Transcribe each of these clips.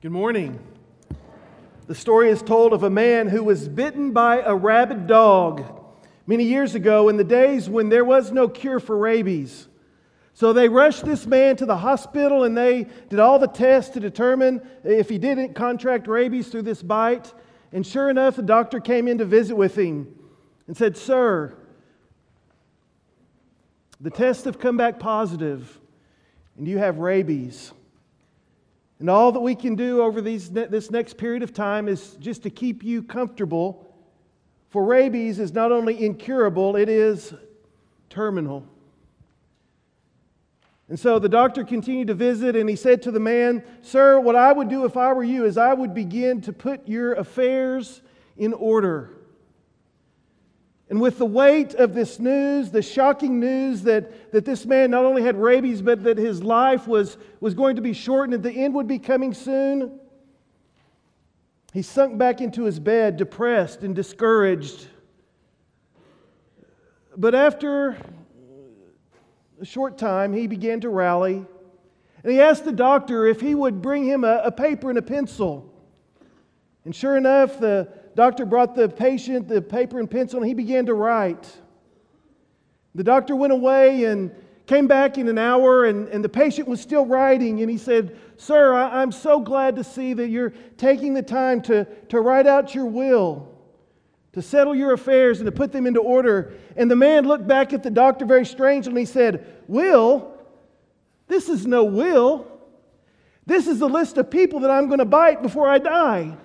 Good morning. The story is told of a man who was bitten by a rabid dog many years ago in the days when there was no cure for rabies. So they rushed this man to the hospital and they did all the tests to determine if he didn't contract rabies through this bite. And sure enough, the doctor came in to visit with him and said, Sir, the tests have come back positive and you have rabies. And all that we can do over these, this next period of time is just to keep you comfortable. For rabies is not only incurable, it is terminal. And so the doctor continued to visit, and he said to the man, Sir, what I would do if I were you is I would begin to put your affairs in order. And with the weight of this news, the shocking news that, that this man not only had rabies, but that his life was, was going to be shortened and the end would be coming soon, he sunk back into his bed, depressed and discouraged. But after a short time, he began to rally. And he asked the doctor if he would bring him a, a paper and a pencil. And sure enough, the, Doctor brought the patient the paper and pencil, and he began to write. The doctor went away and came back in an hour, and, and the patient was still writing. And he said, Sir, I, I'm so glad to see that you're taking the time to, to write out your will, to settle your affairs, and to put them into order. And the man looked back at the doctor very strangely and he said, Will? This is no will. This is the list of people that I'm going to bite before I die.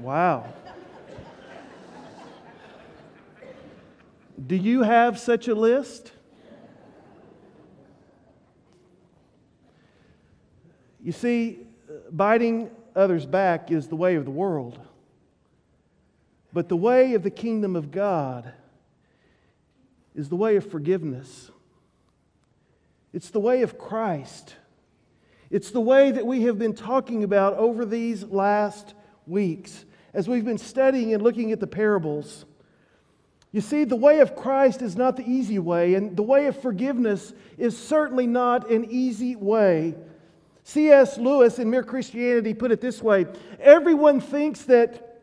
Wow. Do you have such a list? You see, biting others back is the way of the world. But the way of the kingdom of God is the way of forgiveness. It's the way of Christ. It's the way that we have been talking about over these last weeks as we've been studying and looking at the parables. You see, the way of Christ is not the easy way, and the way of forgiveness is certainly not an easy way. C.S. Lewis in Mere Christianity put it this way Everyone thinks that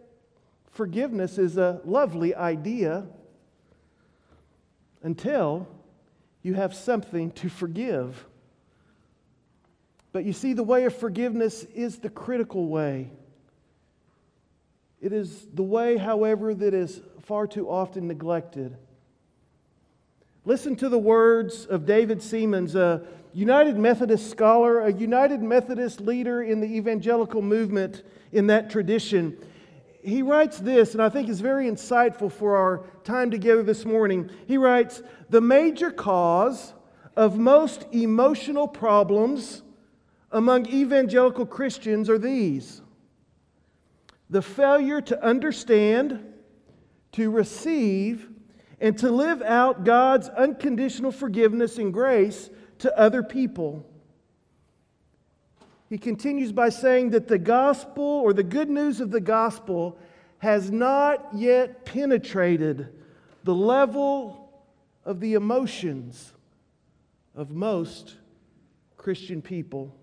forgiveness is a lovely idea until you have something to forgive. But you see, the way of forgiveness is the critical way. It is the way, however, that is far too often neglected. Listen to the words of David Seamands, a United Methodist scholar, a United Methodist leader in the evangelical movement in that tradition. He writes this, and I think is very insightful for our time together this morning. He writes The major cause of most emotional problems among evangelical Christians are these the failure to understand, to receive, and to live out God's unconditional forgiveness and grace to other people. He continues by saying that the gospel or the good news of the gospel has not yet penetrated the level of the emotions of most Christian people.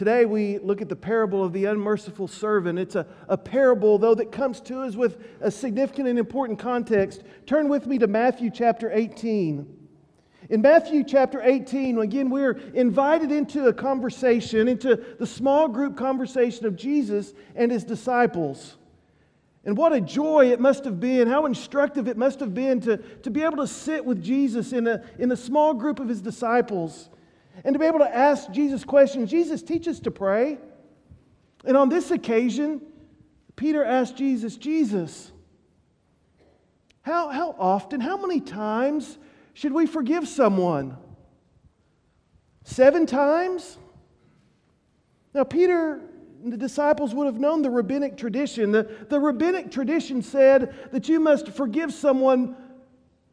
Today we look at the parable of the unmerciful servant. It's a, a parable, though, that comes to us with a significant and important context. Turn with me to Matthew chapter 18. In Matthew chapter 18, again, we're invited into a conversation, into the small group conversation of Jesus and his disciples. And what a joy it must have been, how instructive it must have been to, to be able to sit with Jesus in a, in a small group of his disciples and to be able to ask Jesus questions. Jesus, teaches to pray. And on this occasion, Peter asked Jesus, Jesus, how, how often, how many times should we forgive someone? Seven times? Now, Peter and the disciples would have known the rabbinic tradition. The, the rabbinic tradition said that you must forgive someone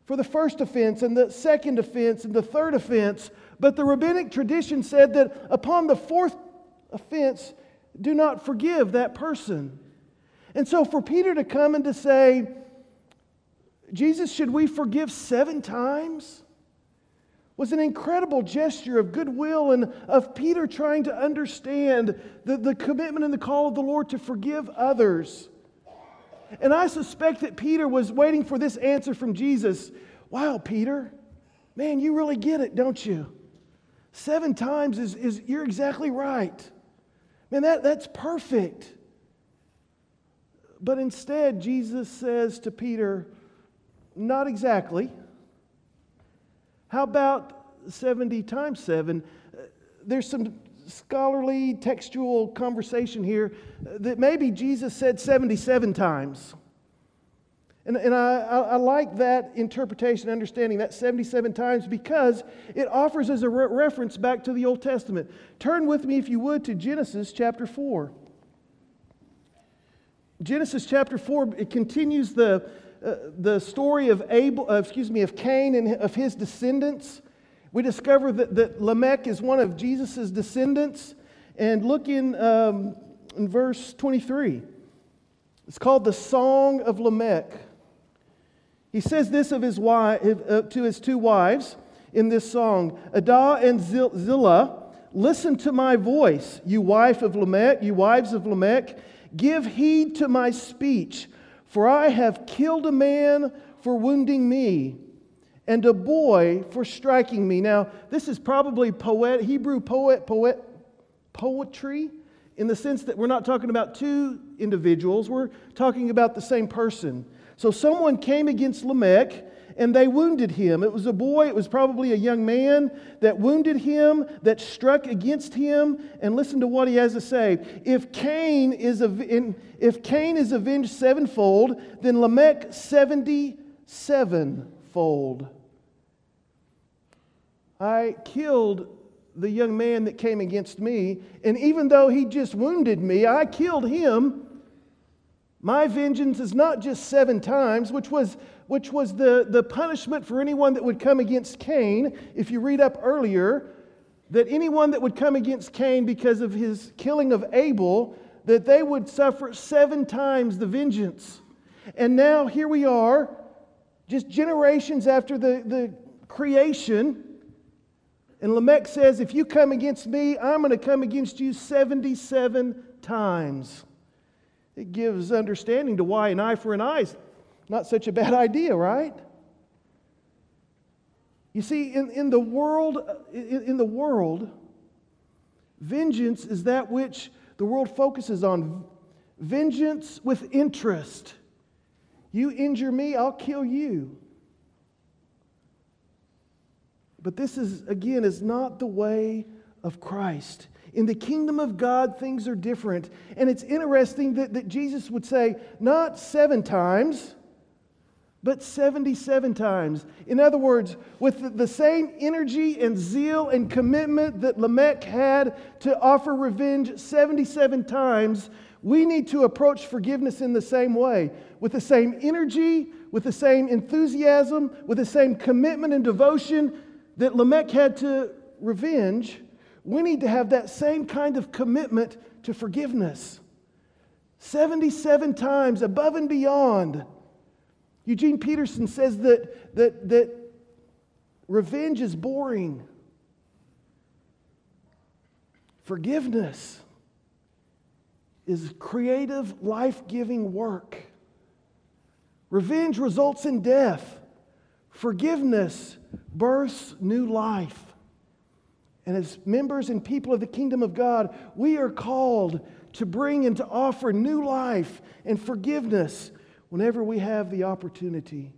for the first offense and the second offense and the third offense but the rabbinic tradition said that upon the fourth offense, do not forgive that person. And so for Peter to come and to say, Jesus, should we forgive seven times? was an incredible gesture of goodwill and of Peter trying to understand the, the commitment and the call of the Lord to forgive others. And I suspect that Peter was waiting for this answer from Jesus. Wow, Peter, man, you really get it, don't you? Seven times is, is you're exactly right. Man, that, that's perfect. But instead, Jesus says to Peter, not exactly. How about 70 times 7? Uh, there's some scholarly textual conversation here that maybe Jesus said 77 times. And, and I, I, like that interpretation, understanding that 77 times because it offers as a re- reference back to the Old Testament. Turn with me, if you would, to Genesis chapter 4. Genesis chapter 4, it continues the, uh, the story of Abel, uh, excuse me, of Cain and of his descendants. We discover that, that Lamech is one of Jesus' descendants. And look in, um, in verse 23. It's called the Song of Lamech. He says this of his wife, uh, to his two wives in this song Adah and Zillah, listen to my voice, you wife of Lamech, you wives of Lamech. Give heed to my speech, for I have killed a man for wounding me and a boy for striking me. Now, this is probably poet, Hebrew poet, poet, poetry in the sense that we're not talking about two individuals, we're talking about the same person. So someone came against Lamech and they wounded him. It was a boy, it was probably a young man that wounded him, that struck against him. And listen to what he has to say. If Cain is, if Cain is avenged sevenfold, then Lamech 77 fold. I killed the young man that came against me, and even though he just wounded me, I killed him. My vengeance is not just seven times, which was, which was the, the punishment for anyone that would come against Cain. If you read up earlier, that anyone that would come against Cain because of his killing of Abel, that they would suffer seven times the vengeance. And now here we are, just generations after the, the creation, and Lamech says, If you come against me, I'm going to come against you 77 times. It gives understanding to why an eye for an eye is not such a bad idea, right? You see, in, in the world, in, in the world, vengeance is that which the world focuses on. Vengeance with interest. You injure me, I'll kill you. But this is, again, is not the way of Christ. In the kingdom of God, things are different. And it's interesting that, that Jesus would say, not seven times, but 77 times. In other words, with the, the same energy and zeal and commitment that Lamech had to offer revenge 77 times, we need to approach forgiveness in the same way, with the same energy, with the same enthusiasm, with the same commitment and devotion that Lamech had to revenge, we need to have that same kind of commitment to forgiveness. 77 times above and beyond. Eugene Peterson says that, that, that revenge is boring. Forgiveness is creative, life giving work. Revenge results in death. Forgiveness births new life. And as members and people of the kingdom of God, we are called to bring and to offer new life and forgiveness whenever we have the opportunity.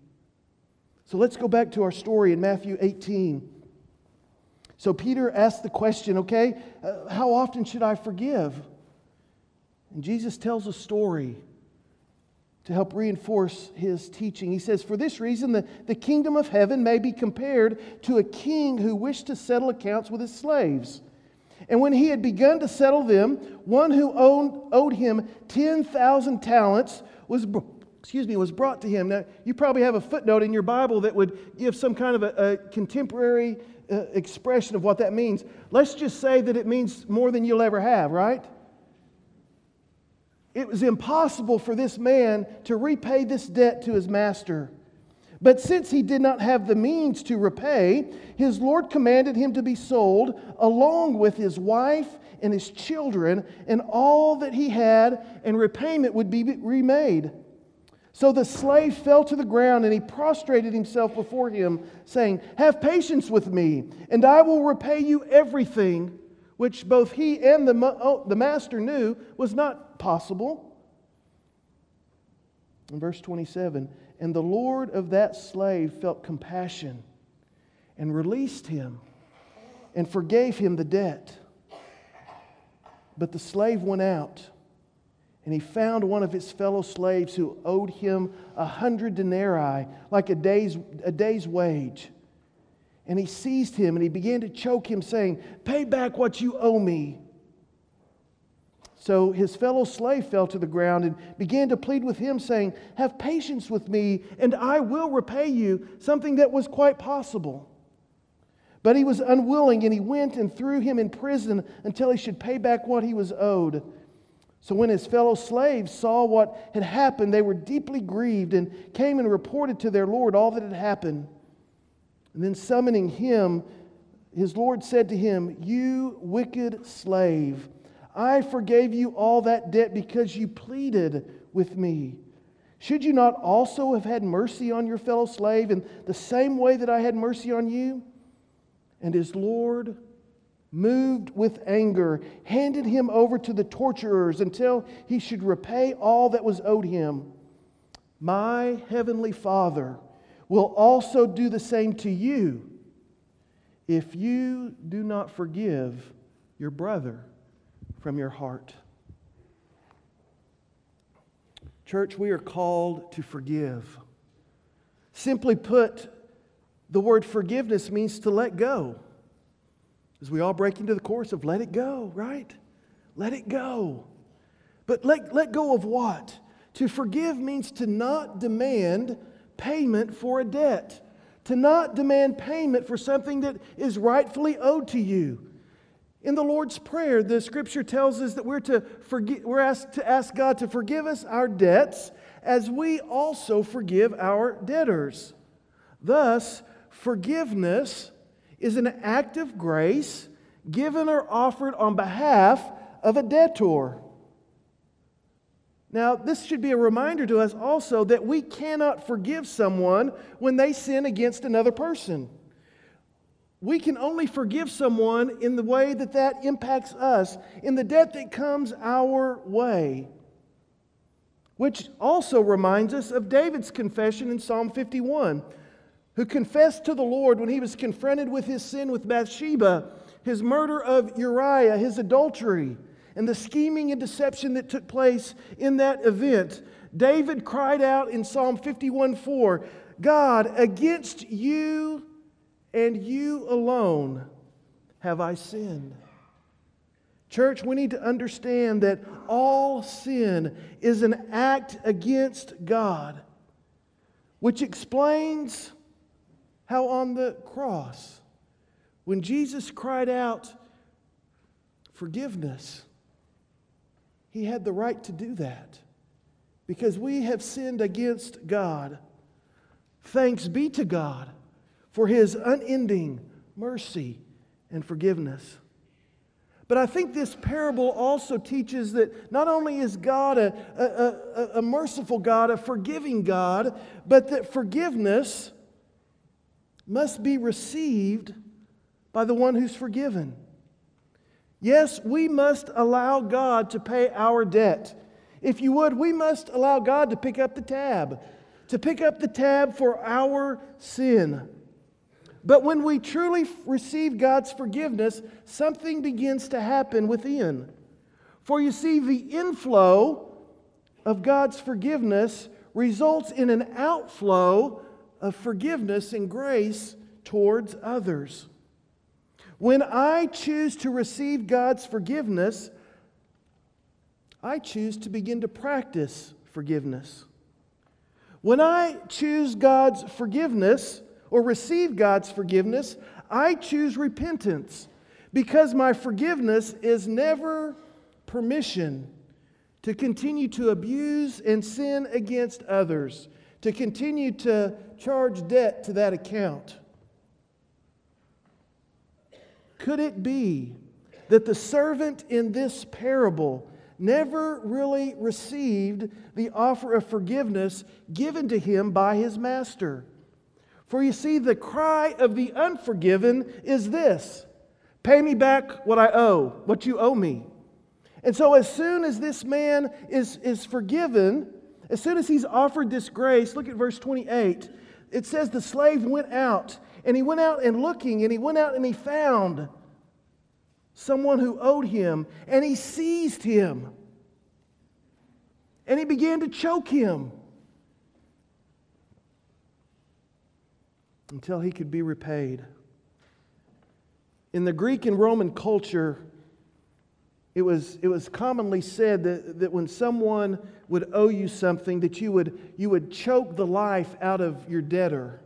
So let's go back to our story in Matthew 18. So Peter asked the question, okay, uh, how often should I forgive? And Jesus tells a story to help reinforce his teaching. He says, For this reason, the, the kingdom of heaven may be compared to a king who wished to settle accounts with his slaves. And when he had begun to settle them, one who owned, owed him 10,000 talents was, excuse me, was brought to him. Now, you probably have a footnote in your Bible that would give some kind of a, a contemporary uh, expression of what that means. Let's just say that it means more than you'll ever have, right? It was impossible for this man to repay this debt to his master. But since he did not have the means to repay, his Lord commanded him to be sold along with his wife and his children and all that he had, and repayment would be remade. So the slave fell to the ground and he prostrated himself before him, saying, Have patience with me, and I will repay you everything, which both he and the, the master knew was not possible. In verse 27, and the Lord of that slave felt compassion and released him and forgave him the debt. But the slave went out and he found one of his fellow slaves who owed him a hundred denarii, like a day's, a day's wage. And he seized him and he began to choke him, saying, Pay back what you owe me. So his fellow slave fell to the ground and began to plead with him, saying, Have patience with me, and I will repay you, something that was quite possible. But he was unwilling, and he went and threw him in prison until he should pay back what he was owed. So when his fellow slaves saw what had happened, they were deeply grieved and came and reported to their Lord all that had happened. And then summoning him, his Lord said to him, You wicked slave. I forgave you all that debt because you pleaded with me. Should you not also have had mercy on your fellow slave in the same way that I had mercy on you? And his Lord, moved with anger, handed him over to the torturers until he should repay all that was owed him. My heavenly Father will also do the same to you if you do not forgive your brother from your heart. Church, we are called to forgive. Simply put, the word forgiveness means to let go. As we all break into the chorus of let it go, right? Let it go. But let, let go of what? To forgive means to not demand payment for a debt, to not demand payment for something that is rightfully owed to you. In the Lord's Prayer, the scripture tells us that we're, to forgive, we're asked to ask God to forgive us our debts as we also forgive our debtors. Thus, forgiveness is an act of grace given or offered on behalf of a debtor. Now, this should be a reminder to us also that we cannot forgive someone when they sin against another person. We can only forgive someone in the way that that impacts us, in the debt that comes our way. Which also reminds us of David's confession in Psalm 51, who confessed to the Lord when he was confronted with his sin with Bathsheba, his murder of Uriah, his adultery, and the scheming and deception that took place in that event. David cried out in Psalm 51 4, God, against you and you alone have I sinned. Church, we need to understand that all sin is an act against God, which explains how on the cross, when Jesus cried out forgiveness, he had the right to do that because we have sinned against God. Thanks be to God for his unending mercy and forgiveness. But I think this parable also teaches that not only is God a, a, a, a, merciful God, a forgiving God, but that forgiveness must be received by the one who's forgiven. Yes, we must allow God to pay our debt. If you would, we must allow God to pick up the tab, to pick up the tab for our sin. But when we truly receive God's forgiveness, something begins to happen within. For you see, the inflow of God's forgiveness results in an outflow of forgiveness and grace towards others. When I choose to receive God's forgiveness, I choose to begin to practice forgiveness. When I choose God's forgiveness, or receive God's forgiveness, I choose repentance because my forgiveness is never permission to continue to abuse and sin against others, to continue to, charge debt to that account. Could it be that the servant in this parable never really received the offer of forgiveness given to him by his master? For you see, the cry of the unforgiven is this Pay me back what I owe, what you owe me. And so, as soon as this man is, is forgiven, as soon as he's offered this grace, look at verse 28. It says the slave went out, and he went out and looking, and he went out and he found someone who owed him, and he seized him, and he began to choke him until he could be repaid. In the Greek and Roman culture, it was, it was commonly said that, that when someone would owe you something, that you would, you would choke the life out of your debtor.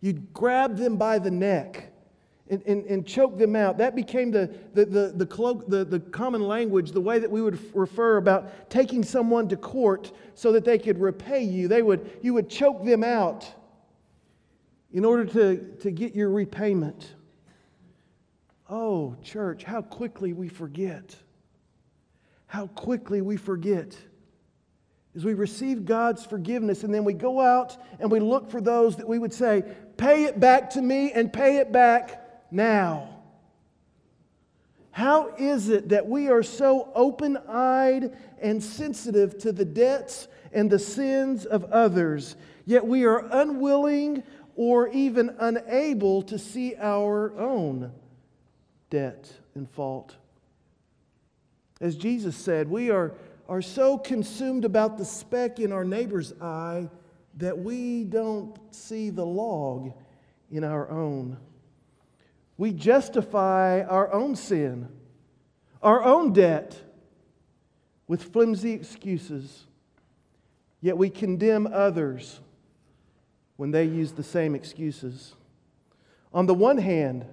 You'd grab them by the neck and, and, and choke them out. That became the, the, the, the, the, the common language, the way that we would refer about taking someone to court so that they could repay you. They would, you would choke them out in order to, to get your repayment. Oh, church, how quickly we forget. How quickly we forget. As we receive God's forgiveness and then we go out and we look for those that we would say, pay it back to me and pay it back now. How is it that we are so open eyed and sensitive to the debts and the sins of others, yet we are unwilling or even unable to see our own debt and fault. As Jesus said, we are, are so consumed about the speck in our neighbor's eye that we don't see the log in our own. We justify our own sin, our own debt, with flimsy excuses, yet we condemn others when they use the same excuses. On the one hand,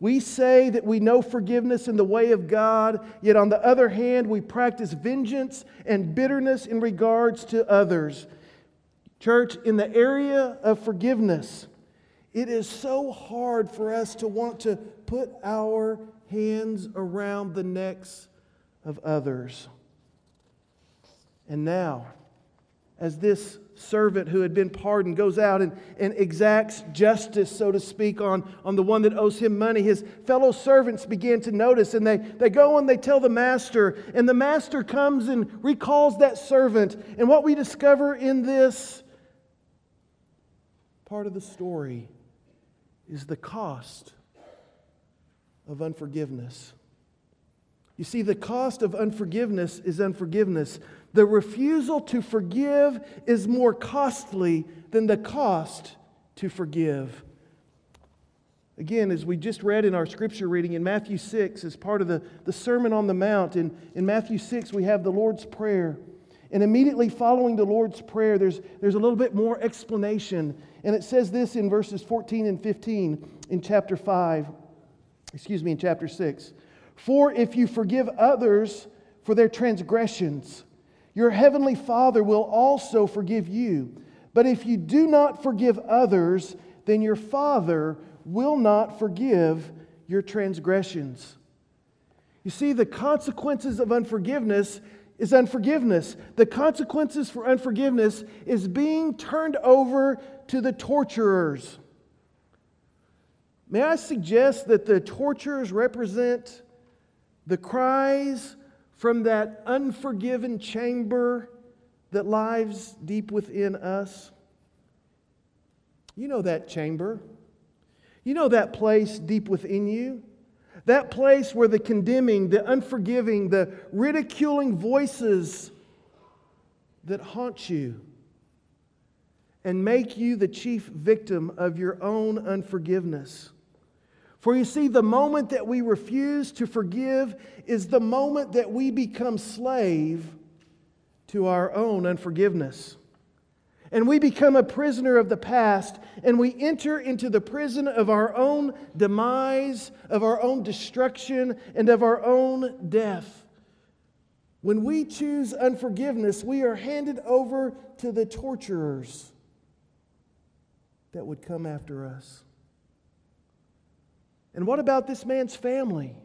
we say that we know forgiveness in the way of God, yet on the other hand, we practice vengeance and bitterness in regards to others. Church, in the area of forgiveness, it is so hard for us to want to put our hands around the necks of others. And now, as this servant who had been pardoned goes out and, and exacts justice, so to speak, on, on the one that owes him money. His fellow servants begin to notice and they, they go and they tell the master, and the master comes and recalls that servant. And what we discover in this part of the story is the cost of unforgiveness. You see, the cost of unforgiveness is unforgiveness. The refusal to forgive is more costly than the cost to forgive. Again, as we just read in our scripture reading in Matthew 6, as part of the, the Sermon on the Mount, in, in Matthew 6, we have the Lord's Prayer. And immediately following the Lord's Prayer, there's, there's a little bit more explanation. And it says this in verses 14 and 15 in chapter 5, excuse me, in chapter 6. For if you forgive others for their transgressions, your heavenly Father will also forgive you. But if you do not forgive others, then your Father will not forgive your transgressions. You see, the consequences of unforgiveness is unforgiveness. The consequences for unforgiveness is being turned over to the torturers. May I suggest that the torturers represent the cries from that unforgiven chamber that lies deep within us. You know that chamber. You know that place deep within you. That place where the condemning, the unforgiving, the ridiculing voices that haunt you and make you the chief victim of your own unforgiveness. For you see, the moment that we refuse to forgive is the moment that we become slave to our own unforgiveness. And we become a prisoner of the past, and we enter into the prison of our own demise, of our own destruction, and of our own death. When we choose unforgiveness, we are handed over to the torturers. that would come after us. And what about this man's family?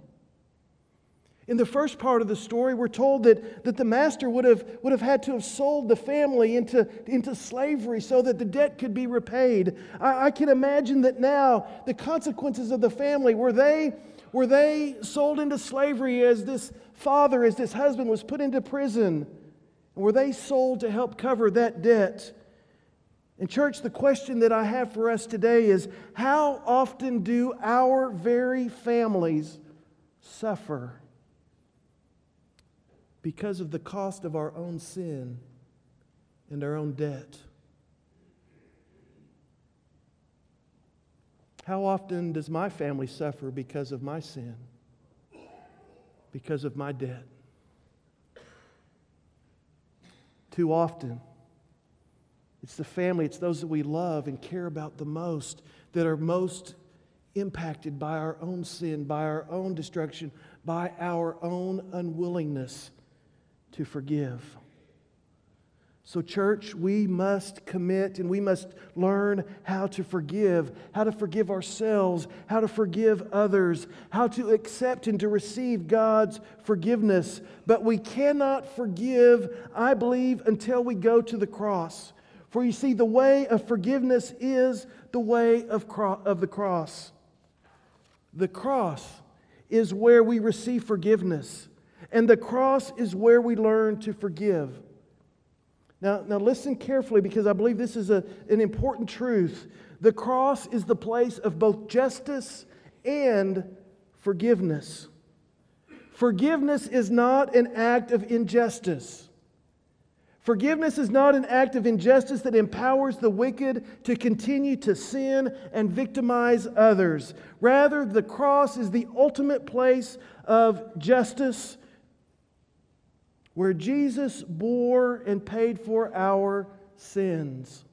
In the first part of the story, we're told that, that the master would have, would have had to have sold the family into, into slavery so that the debt could be repaid. I, I can imagine that now the consequences of the family were they, were they sold into slavery as this father, as this husband was put into prison? Were they sold to help cover that debt? And, church, the question that I have for us today is how often do our very families suffer? because of the cost of our own sin and our own debt. How often does my family suffer because of my sin, because of my debt? Too often, it's the family, it's those that we love and care about the most that are most impacted by our own sin, by our own destruction, by our own unwillingness to forgive. So, church, we must commit and we must learn how to forgive, how to forgive ourselves, how to forgive others, how to accept and to receive God's forgiveness. But we cannot forgive, I believe, until we go to the cross. For you see, the way of forgiveness is the way of, cro- of the cross. The cross is where we receive forgiveness. And the cross is where we learn to forgive. Now, now listen carefully because I believe this is a, an important truth. The cross is the place of both justice and forgiveness. Forgiveness is not an act of injustice. Forgiveness is not an act of injustice that empowers the wicked to continue to sin and victimize others. Rather, the cross is the ultimate place of justice where Jesus bore and paid for our sins.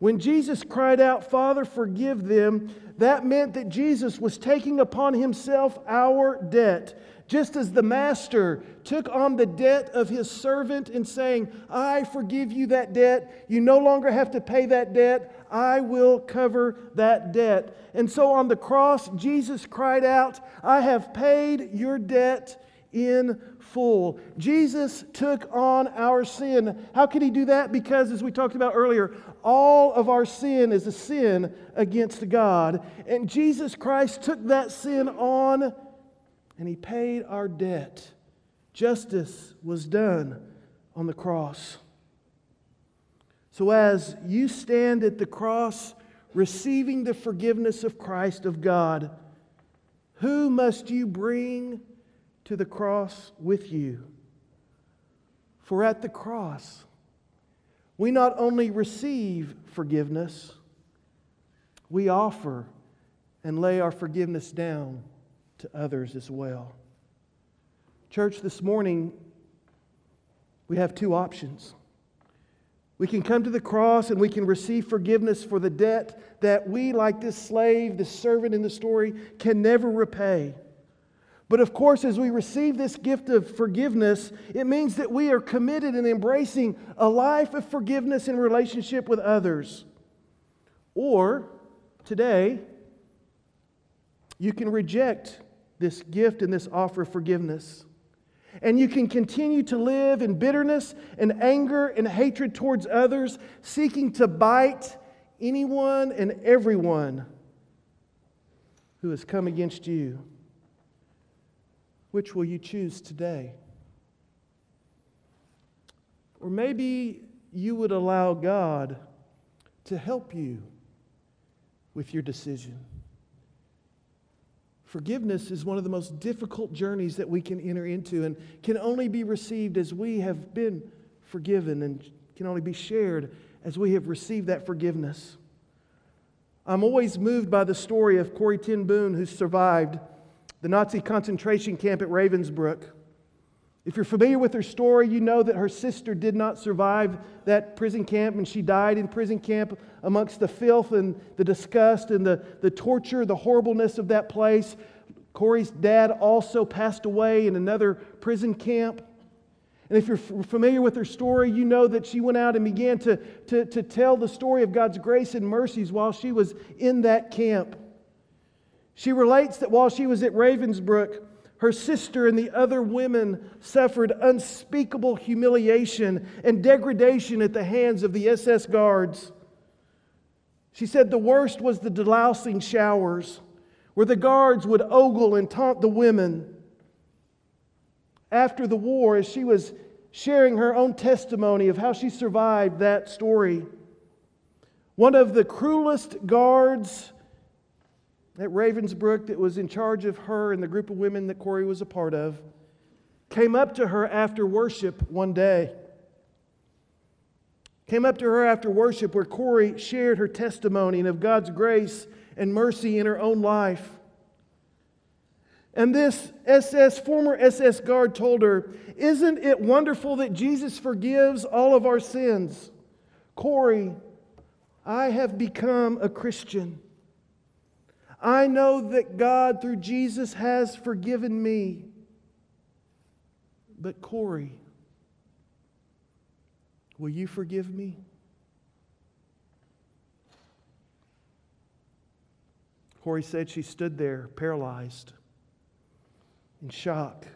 When Jesus cried out, Father, forgive them, that meant that Jesus was taking upon himself our debt, just as the master took on the debt of his servant and saying, I forgive you that debt. You no longer have to pay that debt. I will cover that debt. And so on the cross, Jesus cried out, I have paid your debt in full. Jesus took on our sin. How could he do that? Because, as we talked about earlier, all of our sin is a sin against God. And Jesus Christ took that sin on and he paid our debt. Justice was done on the cross. So, as you stand at the cross receiving the forgiveness of Christ of God, who must you bring to the cross with you. For at the cross, we not only receive forgiveness, we offer and lay our forgiveness down to others as well. Church, this morning, we have two options. We can come to the cross and we can receive forgiveness for the debt that we, like this slave, this servant in the story, can never repay. But of course, as we receive this gift of forgiveness, it means that we are committed in embracing a life of forgiveness in relationship with others. Or today, you can reject this gift and this offer of forgiveness. And you can continue to live in bitterness and anger and hatred towards others, seeking to bite anyone and everyone who has come against you. Which will you choose today? Or maybe you would allow God to help you with your decision. Forgiveness is one of the most difficult journeys that we can enter into and can only be received as we have been forgiven and can only be shared as we have received that forgiveness. I'm always moved by the story of Corrie ten Boom, who survived the Nazi concentration camp at Ravensbrück. If you're familiar with her story, you know that her sister did not survive that prison camp and she died in prison camp amongst the filth and the disgust and the, the torture, the horribleness of that place. Corrie's dad also passed away in another prison camp. And if you're familiar with her story, you know that she went out and began to, to, to tell the story of God's grace and mercies while she was in that camp. She relates that while she was at Ravensbrück, her sister and the other women suffered unspeakable humiliation and degradation at the hands of the SS guards. She said the worst was the delousing showers, where the guards would ogle and taunt the women after the war as she was sharing her own testimony of how she survived that story. One of the cruelest guards at Ravensbrück that was in charge of her and the group of women that Corrie was a part of came up to her after worship one day. Came up to her after worship where Corrie shared her testimony of God's grace and mercy in her own life. And this SS, former SS guard told her, Isn't it wonderful that Jesus forgives all of our sins? Corrie, I have become a Christian. I know that God, through Jesus, has forgiven me. But Corrie, will you forgive me? Corrie said she stood there paralyzed in shock,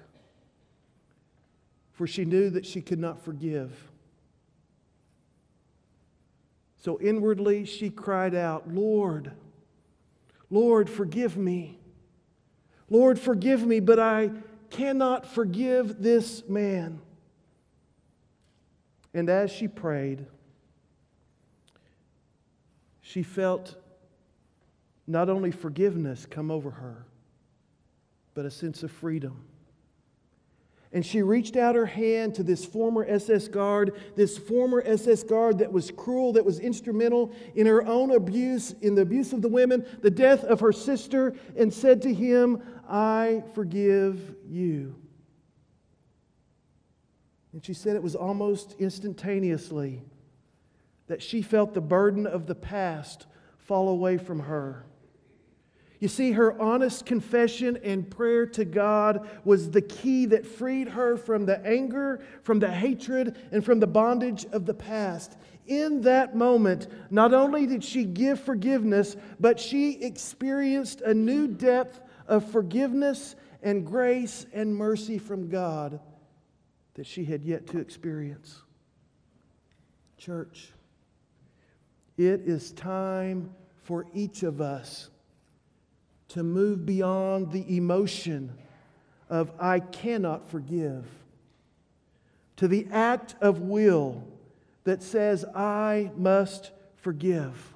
for she knew that she could not forgive. So inwardly she cried out, Lord, Lord, forgive me. Lord, forgive me, but I cannot forgive this man. And as she prayed, she felt not only forgiveness come over her, but a sense of freedom. And she reached out her hand to this former SS guard, this former SS guard that was cruel, that was instrumental in her own abuse, in the abuse of the women, the death of her sister, and said to him, I forgive you. And she said it was almost instantaneously that she felt the burden of the past fall away from her. You see, her honest confession and prayer to God was the key that freed her from the anger, from the hatred, and from the bondage of the past. In that moment, not only did she give forgiveness, but she experienced a new depth of forgiveness and grace and mercy from God that she had yet to experience. Church, it is time for each of us to move beyond the emotion of I cannot forgive to the act of will that says I must forgive.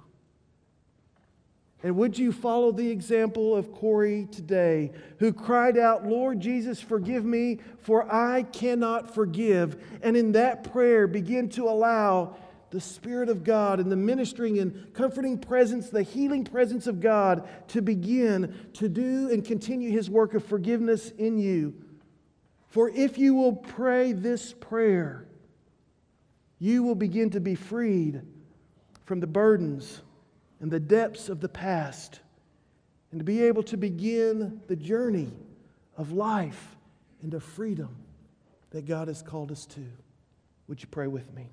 And would you follow the example of Corrie today, who cried out, Lord Jesus, forgive me, for I cannot forgive? And in that prayer, begin to allow the Spirit of God and the ministering and comforting presence, the healing presence of God to begin to do and continue His work of forgiveness in you. For if you will pray this prayer, you will begin to be freed from the burdens and the depths of the past and to be able to begin the journey of life and of freedom that God has called us to. Would you pray with me?